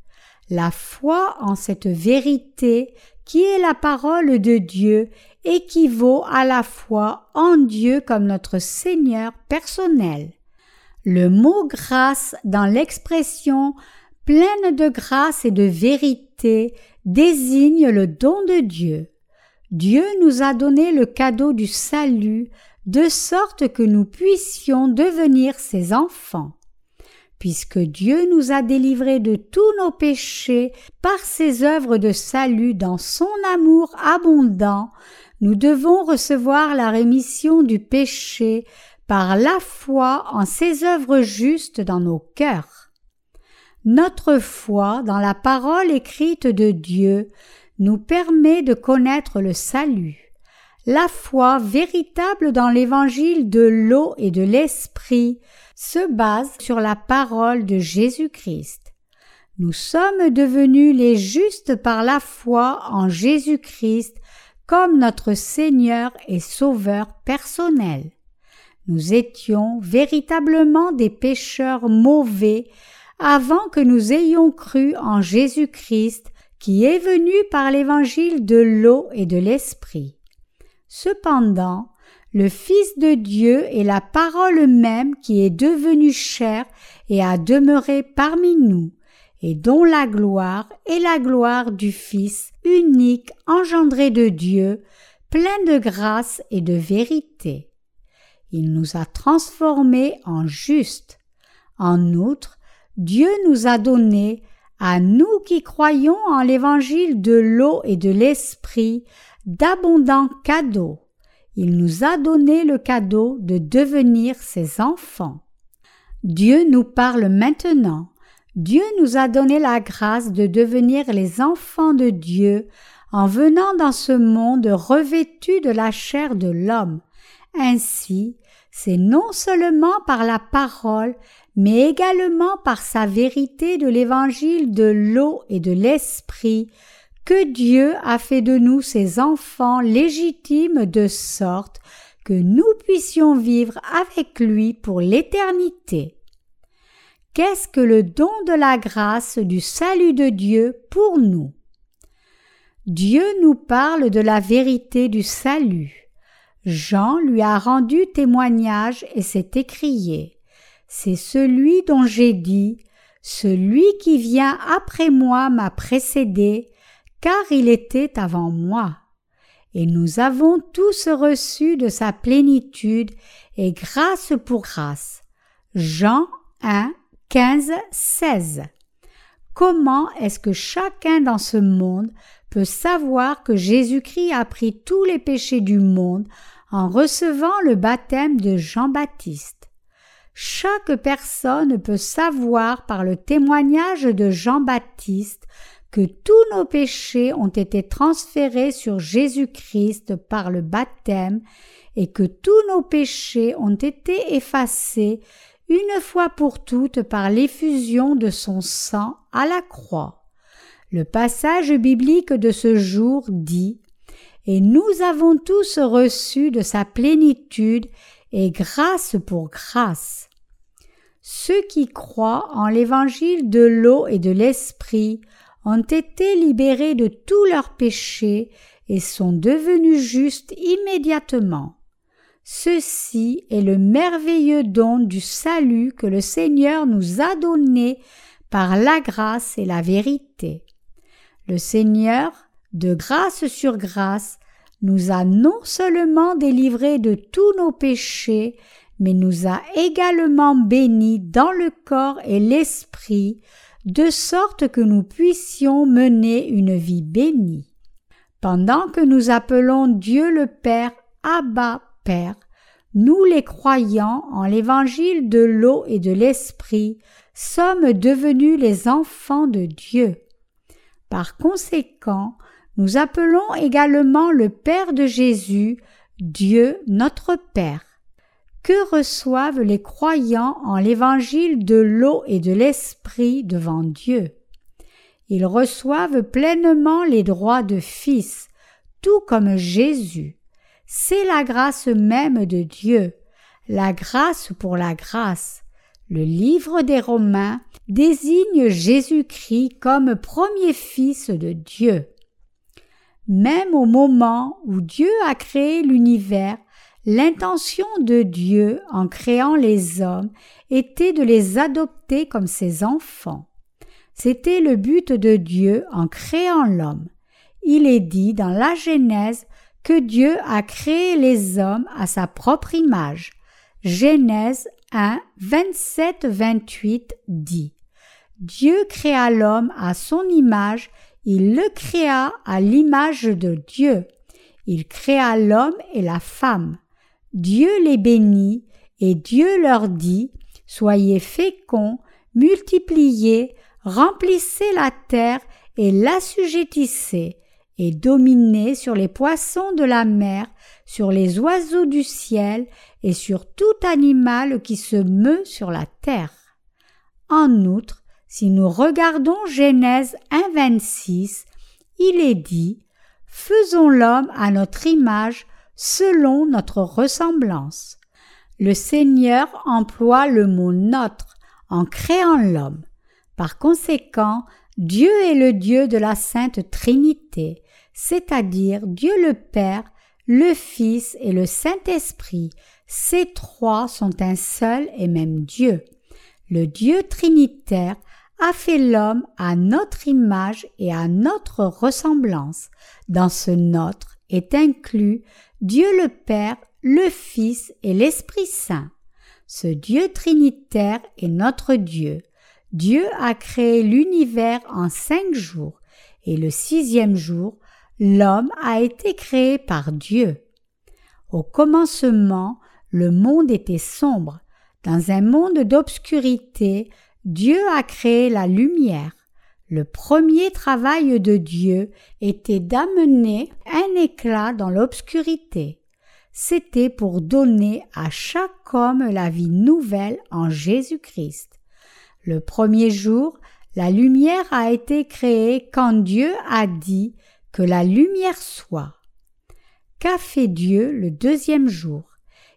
La foi en cette vérité qui est la parole de Dieu équivaut à la foi en Dieu comme notre Seigneur personnel. Le mot grâce dans l'expression pleine de grâce et de vérité désigne le don de Dieu. Dieu nous a donné le cadeau du salut de sorte que nous puissions devenir ses enfants. Puisque Dieu nous a délivrés de tous nos péchés par ses œuvres de salut dans son amour abondant, nous devons recevoir la rémission du péché par la foi en ses œuvres justes dans nos cœurs. Notre foi dans la parole écrite de Dieu nous permet de connaître le salut. La foi véritable dans l'évangile de l'eau et de l'esprit se base sur la parole de Jésus-Christ. Nous sommes devenus les justes par la foi en Jésus-Christ comme notre Seigneur et Sauveur personnel. Nous étions véritablement des pécheurs mauvais avant que nous ayons cru en Jésus-Christ qui est venu par l'évangile de l'eau et de l'esprit. Cependant, le Fils de Dieu est la parole même qui est devenue chair et a demeuré parmi nous et dont la gloire est la gloire du Fils unique engendré de Dieu, plein de grâce et de vérité. Il nous a transformés en justes. En outre, Dieu nous a donné, à nous qui croyons en l'évangile de l'eau et de l'esprit, d'abondants cadeaux. Il nous a donné le cadeau de devenir ses enfants. Dieu nous parle maintenant Dieu nous a donné la grâce de devenir les enfants de Dieu en venant dans ce monde revêtu de la chair de l'homme. Ainsi, c'est non seulement par la parole, mais également par sa vérité de l'évangile de l'eau et de l'esprit, que Dieu a fait de nous ses enfants légitimes de sorte que nous puissions vivre avec lui pour l'éternité. Qu'est-ce que le don de la grâce du salut de Dieu pour nous? Dieu nous parle de la vérité du salut. Jean lui a rendu témoignage et s'est écrié C'est celui dont j'ai dit Celui qui vient après moi m'a précédé, car il était avant moi. Et nous avons tous reçu de sa plénitude et grâce pour grâce. Jean 1, 15, 16. Comment est-ce que chacun dans ce monde peut savoir que Jésus-Christ a pris tous les péchés du monde en recevant le baptême de Jean-Baptiste? Chaque personne peut savoir par le témoignage de Jean-Baptiste que tous nos péchés ont été transférés sur Jésus-Christ par le baptême et que tous nos péchés ont été effacés une fois pour toutes par l'effusion de son sang à la croix. Le passage biblique de ce jour dit Et nous avons tous reçu de sa plénitude et grâce pour grâce. Ceux qui croient en l'évangile de l'eau et de l'esprit ont été libérés de tous leurs péchés et sont devenus justes immédiatement. Ceci est le merveilleux don du salut que le Seigneur nous a donné par la grâce et la vérité. Le Seigneur, de grâce sur grâce, nous a non seulement délivrés de tous nos péchés, mais nous a également bénis dans le corps et l'esprit, de sorte que nous puissions mener une vie bénie. Pendant que nous appelons Dieu le Père Abba Père, nous les croyants en l'évangile de l'eau et de l'esprit sommes devenus les enfants de Dieu. Par conséquent, nous appelons également le Père de Jésus Dieu notre Père. Que reçoivent les croyants en l'évangile de l'eau et de l'esprit devant Dieu? Ils reçoivent pleinement les droits de fils, tout comme Jésus. C'est la grâce même de Dieu, la grâce pour la grâce. Le livre des Romains désigne Jésus-Christ comme premier fils de Dieu. Même au moment où Dieu a créé l'univers, l'intention de Dieu en créant les hommes était de les adopter comme ses enfants. C'était le but de Dieu en créant l'homme. Il est dit dans la Genèse que Dieu a créé les hommes à sa propre image. Genèse 1, 27, 28 dit Dieu créa l'homme à son image, il le créa à l'image de Dieu. Il créa l'homme et la femme. Dieu les bénit, et Dieu leur dit Soyez féconds, multipliez, remplissez la terre et l'assujettissez, et dominez sur les poissons de la mer, sur les oiseaux du ciel et sur tout animal qui se meut sur la terre. En outre, si nous regardons Genèse 1.26, il est dit Faisons l'homme à notre image, selon notre ressemblance. Le Seigneur emploie le mot notre en créant l'homme. Par conséquent, Dieu est le Dieu de la Sainte Trinité, c'est-à-dire Dieu le Père, le Fils et le Saint-Esprit, ces trois sont un seul et même Dieu. Le Dieu trinitaire a fait l'homme à notre image et à notre ressemblance. Dans ce notre est inclus Dieu le Père, le Fils et l'Esprit Saint. Ce Dieu trinitaire est notre Dieu. Dieu a créé l'univers en cinq jours, et le sixième jour, l'homme a été créé par Dieu. Au commencement, le monde était sombre. Dans un monde d'obscurité, Dieu a créé la lumière. Le premier travail de Dieu était d'amener un éclat dans l'obscurité. C'était pour donner à chaque homme la vie nouvelle en Jésus-Christ. Le premier jour, la lumière a été créée quand Dieu a dit que la lumière soit. Qu'a fait Dieu le deuxième jour?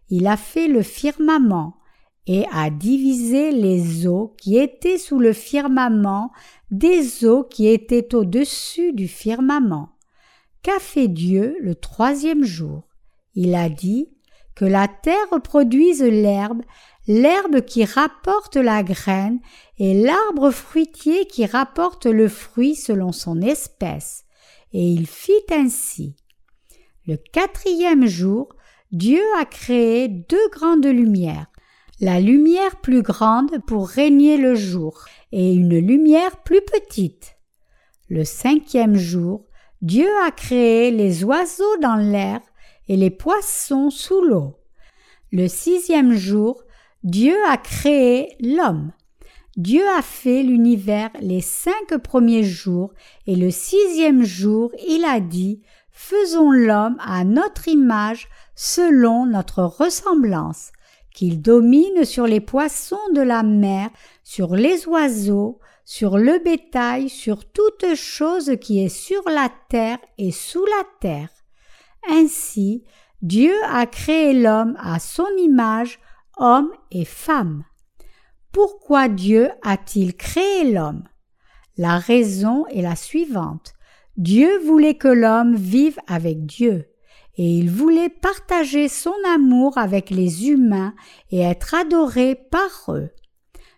Il a fait le firmament et a divisé les eaux qui étaient sous le firmament des eaux qui étaient au-dessus du firmament. Qu'a fait Dieu le troisième jour? Il a dit que la terre produise l'herbe, l'herbe qui rapporte la graine, et l'arbre fruitier qui rapporte le fruit selon son espèce, et il fit ainsi. Le quatrième jour, Dieu a créé deux grandes lumières, la lumière plus grande pour régner le jour, et une lumière plus petite. Le cinquième jour, Dieu a créé les oiseaux dans l'air et les poissons sous l'eau. Le sixième jour, Dieu a créé l'homme. Dieu a fait l'univers les cinq premiers jours, et le sixième jour il a dit Faisons l'homme à notre image, selon notre ressemblance, qu'il domine sur les poissons de la mer, sur les oiseaux, sur le bétail, sur toute chose qui est sur la terre et sous la terre. Ainsi, Dieu a créé l'homme à son image, homme et femme. Pourquoi Dieu a-t-il créé l'homme? La raison est la suivante. Dieu voulait que l'homme vive avec Dieu, et il voulait partager son amour avec les humains et être adoré par eux.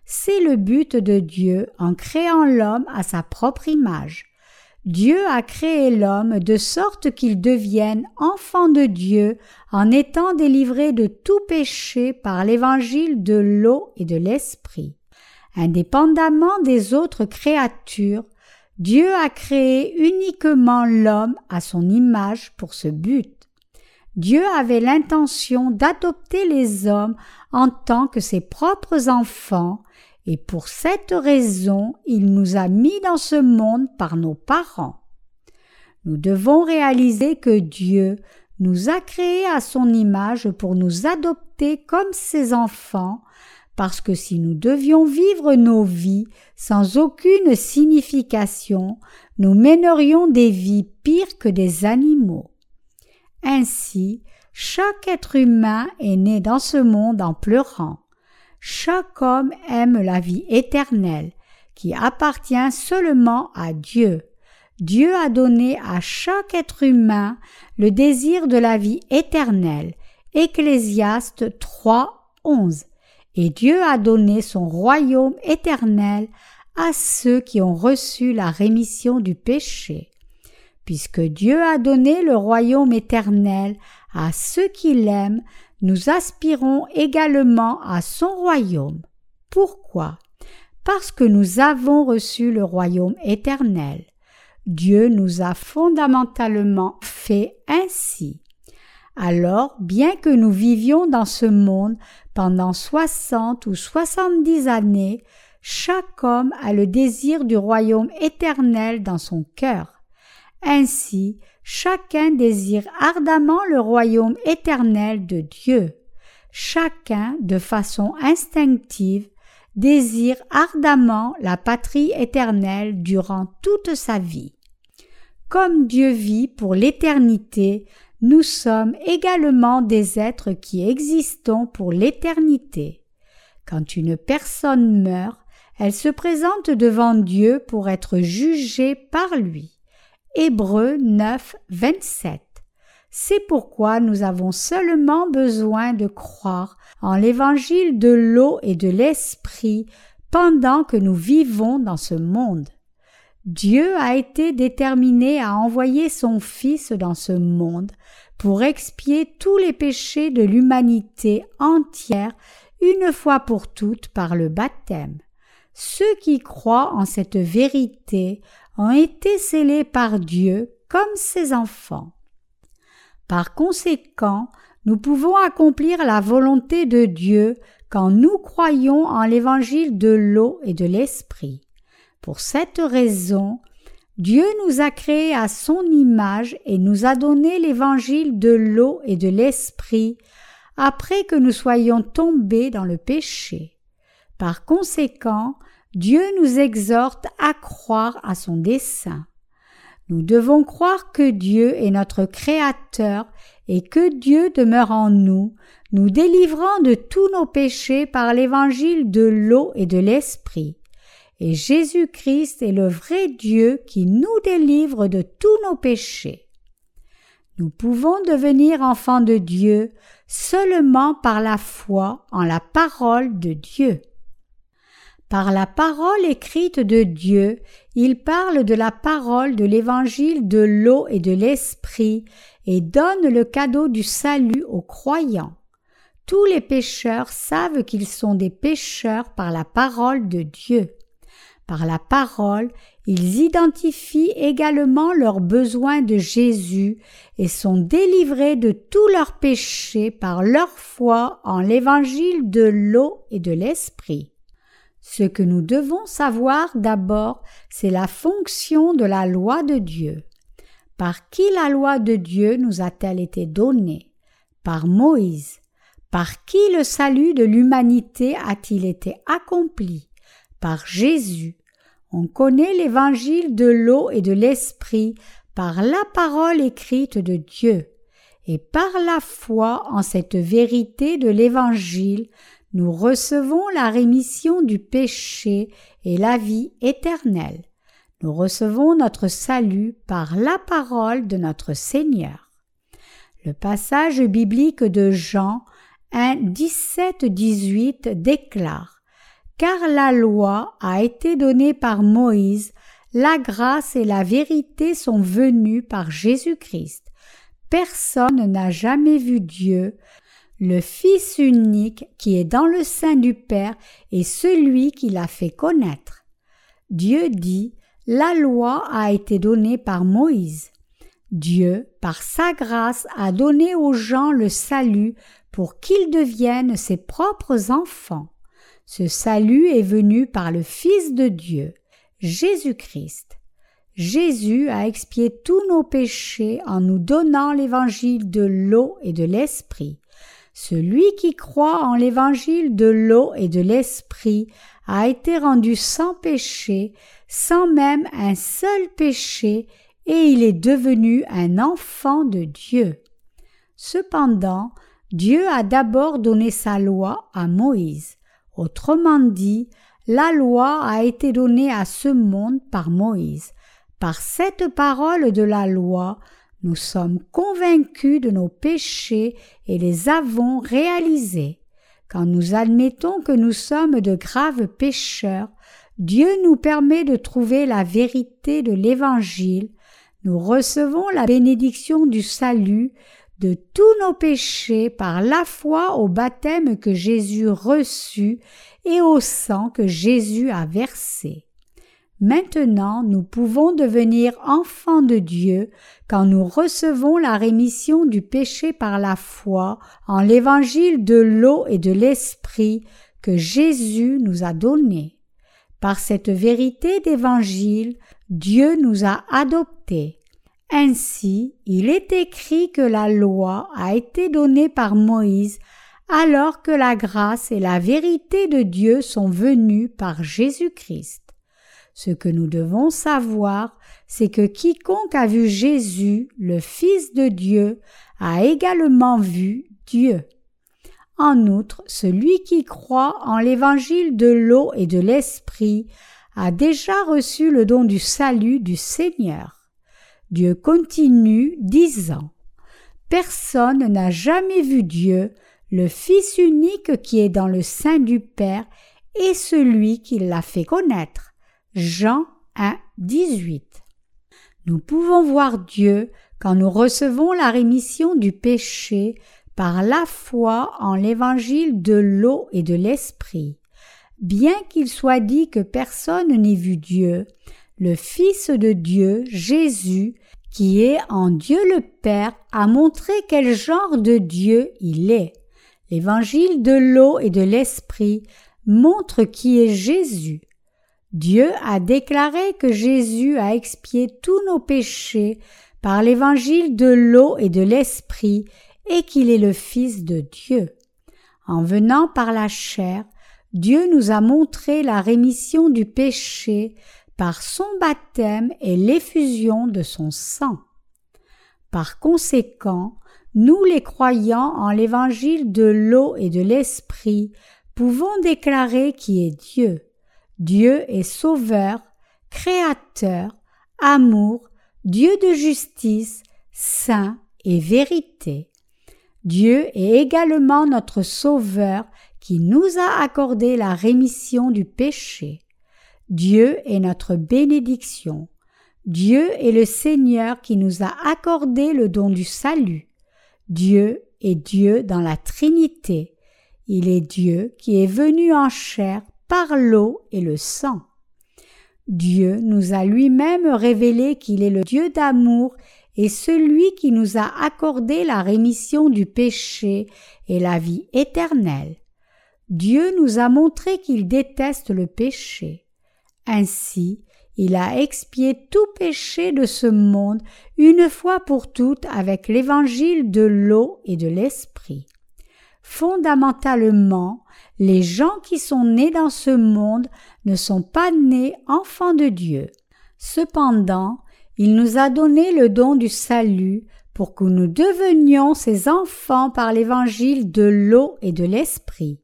C'est le but de Dieu en créant l'homme à sa propre image. Dieu a créé l'homme de sorte qu'il devienne enfant de Dieu en étant délivré de tout péché par l'évangile de l'eau et de l'esprit. Indépendamment des autres créatures, Dieu a créé uniquement l'homme à son image pour ce but. Dieu avait l'intention d'adopter les hommes en tant que ses propres enfants et pour cette raison il nous a mis dans ce monde par nos parents. Nous devons réaliser que Dieu nous a créés à son image pour nous adopter comme ses enfants, parce que si nous devions vivre nos vies sans aucune signification, nous mènerions des vies pires que des animaux. Ainsi, chaque être humain est né dans ce monde en pleurant. Chaque homme aime la vie éternelle, qui appartient seulement à Dieu. Dieu a donné à chaque être humain le désir de la vie éternelle. Ecclésiaste 3, 11. Et Dieu a donné son royaume éternel à ceux qui ont reçu la rémission du péché. Puisque Dieu a donné le royaume éternel à ceux qui l'aiment, nous aspirons également à son royaume. Pourquoi? Parce que nous avons reçu le royaume éternel. Dieu nous a fondamentalement fait ainsi. Alors, bien que nous vivions dans ce monde pendant soixante ou soixante-dix années, chaque homme a le désir du royaume éternel dans son cœur. Ainsi, chacun désire ardemment le royaume éternel de Dieu. Chacun, de façon instinctive, désire ardemment la patrie éternelle durant toute sa vie. Comme Dieu vit pour l'éternité, nous sommes également des êtres qui existons pour l'éternité. Quand une personne meurt, elle se présente devant Dieu pour être jugée par lui. Hébreux 9, 27. C'est pourquoi nous avons seulement besoin de croire en l'évangile de l'eau et de l'esprit pendant que nous vivons dans ce monde. Dieu a été déterminé à envoyer son Fils dans ce monde pour expier tous les péchés de l'humanité entière une fois pour toutes par le baptême. Ceux qui croient en cette vérité ont été scellés par Dieu comme ses enfants. Par conséquent, nous pouvons accomplir la volonté de Dieu quand nous croyons en l'évangile de l'eau et de l'esprit. Pour cette raison, Dieu nous a créés à son image et nous a donné l'évangile de l'eau et de l'esprit après que nous soyons tombés dans le péché. Par conséquent, Dieu nous exhorte à croire à son dessein. Nous devons croire que Dieu est notre Créateur et que Dieu demeure en nous, nous délivrant de tous nos péchés par l'évangile de l'eau et de l'Esprit. Et Jésus-Christ est le vrai Dieu qui nous délivre de tous nos péchés. Nous pouvons devenir enfants de Dieu seulement par la foi en la parole de Dieu. Par la parole écrite de Dieu, il parle de la parole de l'évangile de l'eau et de l'esprit et donne le cadeau du salut aux croyants. Tous les pécheurs savent qu'ils sont des pécheurs par la parole de Dieu. Par la parole, ils identifient également leurs besoins de Jésus et sont délivrés de tous leurs péchés par leur foi en l'évangile de l'eau et de l'esprit. Ce que nous devons savoir d'abord, c'est la fonction de la loi de Dieu. Par qui la loi de Dieu nous a-t-elle été donnée? Par Moïse. Par qui le salut de l'humanité a-t-il été accompli? Par Jésus. On connaît l'évangile de l'eau et de l'esprit par la parole écrite de Dieu. et par la foi en cette vérité de l'Évangile, nous recevons la rémission du péché et la vie éternelle. Nous recevons notre salut par la parole de notre Seigneur. Le passage biblique de Jean 1, 17, 18 déclare Car la loi a été donnée par Moïse, la grâce et la vérité sont venues par Jésus-Christ. Personne n'a jamais vu Dieu, le Fils unique qui est dans le sein du Père est celui qui l'a fait connaître. Dieu dit La loi a été donnée par Moïse. Dieu, par sa grâce, a donné aux gens le salut pour qu'ils deviennent ses propres enfants. Ce salut est venu par le Fils de Dieu, Jésus-Christ. Jésus a expié tous nos péchés en nous donnant l'évangile de l'eau et de l'esprit. Celui qui croit en l'évangile de l'eau et de l'esprit a été rendu sans péché, sans même un seul péché, et il est devenu un enfant de Dieu. Cependant, Dieu a d'abord donné sa loi à Moïse. Autrement dit, la loi a été donnée à ce monde par Moïse. Par cette parole de la loi, nous sommes convaincus de nos péchés et les avons réalisés. Quand nous admettons que nous sommes de graves pécheurs, Dieu nous permet de trouver la vérité de l'Évangile, nous recevons la bénédiction du salut de tous nos péchés par la foi au baptême que Jésus reçut et au sang que Jésus a versé. Maintenant nous pouvons devenir enfants de Dieu quand nous recevons la rémission du péché par la foi en l'évangile de l'eau et de l'esprit que Jésus nous a donné. Par cette vérité d'évangile, Dieu nous a adoptés. Ainsi, il est écrit que la loi a été donnée par Moïse alors que la grâce et la vérité de Dieu sont venues par Jésus-Christ. Ce que nous devons savoir, c'est que quiconque a vu Jésus, le Fils de Dieu, a également vu Dieu. En outre, celui qui croit en l'évangile de l'eau et de l'esprit a déjà reçu le don du salut du Seigneur. Dieu continue disant Personne n'a jamais vu Dieu, le Fils unique qui est dans le sein du Père et celui qui l'a fait connaître. Jean 1, 18. Nous pouvons voir Dieu quand nous recevons la rémission du péché par la foi en l'évangile de l'eau et de l'esprit. Bien qu'il soit dit que personne n'ait vu Dieu, le Fils de Dieu, Jésus, qui est en Dieu le Père, a montré quel genre de Dieu il est. L'évangile de l'eau et de l'esprit montre qui est Jésus. Dieu a déclaré que Jésus a expié tous nos péchés par l'évangile de l'eau et de l'esprit et qu'il est le Fils de Dieu. En venant par la chair, Dieu nous a montré la rémission du péché par son baptême et l'effusion de son sang. Par conséquent, nous les croyants en l'évangile de l'eau et de l'esprit pouvons déclarer qui est Dieu. Dieu est sauveur, créateur, amour, Dieu de justice, saint et vérité. Dieu est également notre sauveur qui nous a accordé la rémission du péché. Dieu est notre bénédiction. Dieu est le Seigneur qui nous a accordé le don du salut. Dieu est Dieu dans la Trinité. Il est Dieu qui est venu en chair l'eau et le sang. Dieu nous a lui-même révélé qu'il est le Dieu d'amour et celui qui nous a accordé la rémission du péché et la vie éternelle. Dieu nous a montré qu'il déteste le péché. Ainsi, il a expié tout péché de ce monde une fois pour toutes avec l'évangile de l'eau et de l'esprit. Fondamentalement, les gens qui sont nés dans ce monde ne sont pas nés enfants de Dieu. Cependant, il nous a donné le don du salut pour que nous devenions ses enfants par l'évangile de l'eau et de l'esprit.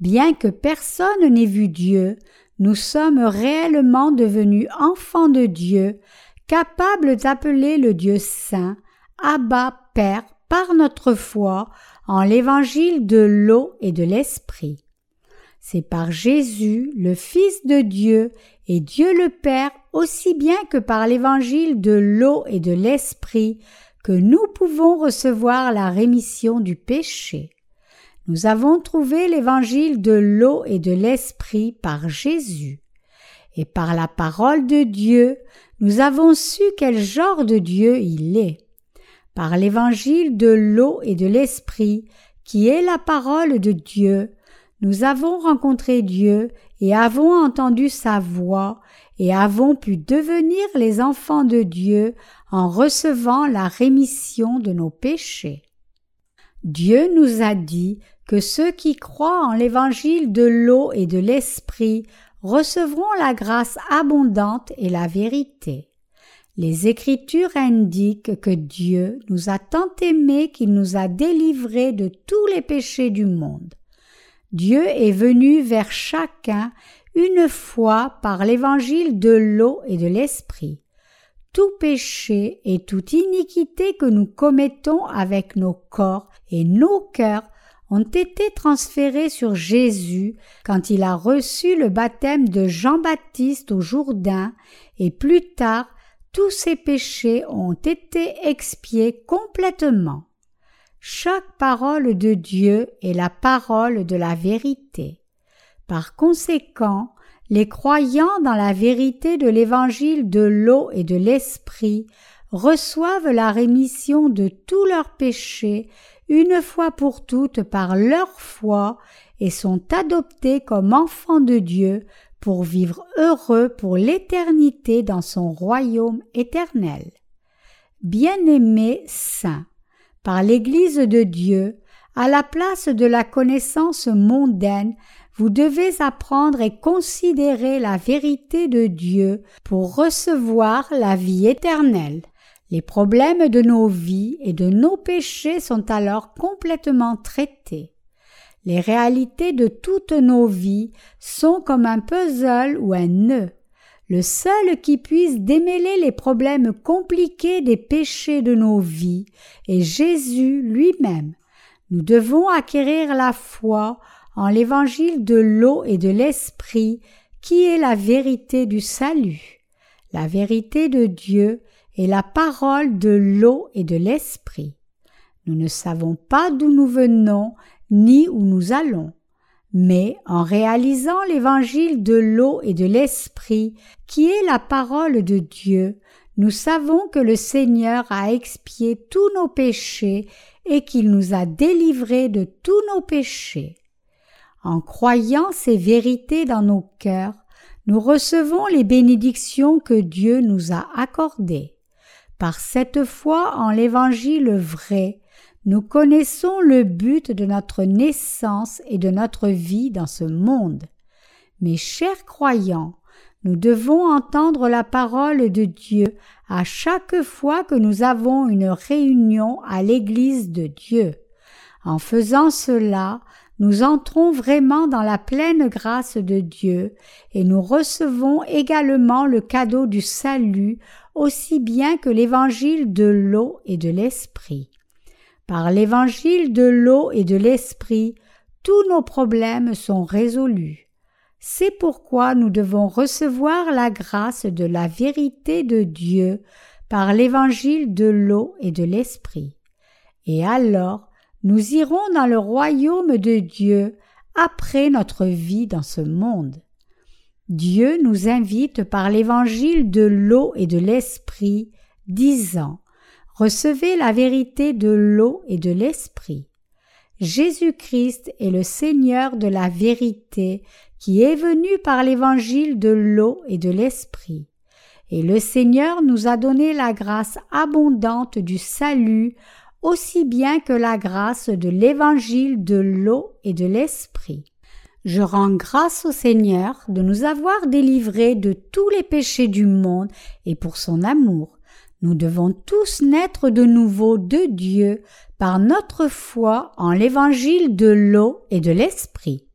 Bien que personne n'ait vu Dieu, nous sommes réellement devenus enfants de Dieu, capables d'appeler le Dieu saint, Abba Père, par notre foi en l'évangile de l'eau et de l'esprit. C'est par Jésus, le Fils de Dieu, et Dieu le Père, aussi bien que par l'évangile de l'eau et de l'esprit, que nous pouvons recevoir la rémission du péché. Nous avons trouvé l'évangile de l'eau et de l'esprit par Jésus. Et par la parole de Dieu, nous avons su quel genre de Dieu il est. Par l'évangile de l'eau et de l'esprit, qui est la parole de Dieu, nous avons rencontré Dieu et avons entendu sa voix et avons pu devenir les enfants de Dieu en recevant la rémission de nos péchés. Dieu nous a dit que ceux qui croient en l'évangile de l'eau et de l'esprit recevront la grâce abondante et la vérité. Les Écritures indiquent que Dieu nous a tant aimés qu'il nous a délivrés de tous les péchés du monde. Dieu est venu vers chacun une fois par l'évangile de l'eau et de l'esprit. Tout péché et toute iniquité que nous commettons avec nos corps et nos cœurs ont été transférés sur Jésus quand il a reçu le baptême de Jean-Baptiste au Jourdain et plus tard tous ces péchés ont été expiés complètement. Chaque parole de Dieu est la parole de la vérité. Par conséquent, les croyants dans la vérité de l'évangile de l'eau et de l'esprit reçoivent la rémission de tous leurs péchés une fois pour toutes par leur foi et sont adoptés comme enfants de Dieu pour vivre heureux pour l'éternité dans son royaume éternel. Bien-aimés saints, par l'Église de Dieu, à la place de la connaissance mondaine, vous devez apprendre et considérer la vérité de Dieu pour recevoir la vie éternelle. Les problèmes de nos vies et de nos péchés sont alors complètement traités. Les réalités de toutes nos vies sont comme un puzzle ou un nœud. Le seul qui puisse démêler les problèmes compliqués des péchés de nos vies est Jésus lui-même. Nous devons acquérir la foi en l'évangile de l'eau et de l'esprit qui est la vérité du salut. La vérité de Dieu est la parole de l'eau et de l'esprit. Nous ne savons pas d'où nous venons ni où nous allons mais en réalisant l'évangile de l'eau et de l'esprit, qui est la parole de Dieu, nous savons que le Seigneur a expié tous nos péchés et qu'il nous a délivrés de tous nos péchés. En croyant ces vérités dans nos cœurs, nous recevons les bénédictions que Dieu nous a accordées. Par cette foi en l'évangile vrai, nous connaissons le but de notre naissance et de notre vie dans ce monde. Mes chers croyants, nous devons entendre la parole de Dieu à chaque fois que nous avons une réunion à l'Église de Dieu. En faisant cela, nous entrons vraiment dans la pleine grâce de Dieu et nous recevons également le cadeau du salut aussi bien que l'évangile de l'eau et de l'esprit. Par l'évangile de l'eau et de l'esprit, tous nos problèmes sont résolus. C'est pourquoi nous devons recevoir la grâce de la vérité de Dieu par l'évangile de l'eau et de l'esprit. Et alors nous irons dans le royaume de Dieu après notre vie dans ce monde. Dieu nous invite par l'évangile de l'eau et de l'esprit, disant Recevez la vérité de l'eau et de l'esprit. Jésus-Christ est le Seigneur de la vérité qui est venu par l'évangile de l'eau et de l'esprit. Et le Seigneur nous a donné la grâce abondante du salut aussi bien que la grâce de l'évangile de l'eau et de l'esprit. Je rends grâce au Seigneur de nous avoir délivrés de tous les péchés du monde et pour son amour. Nous devons tous naître de nouveau de Dieu par notre foi en l'évangile de l'eau et de l'esprit.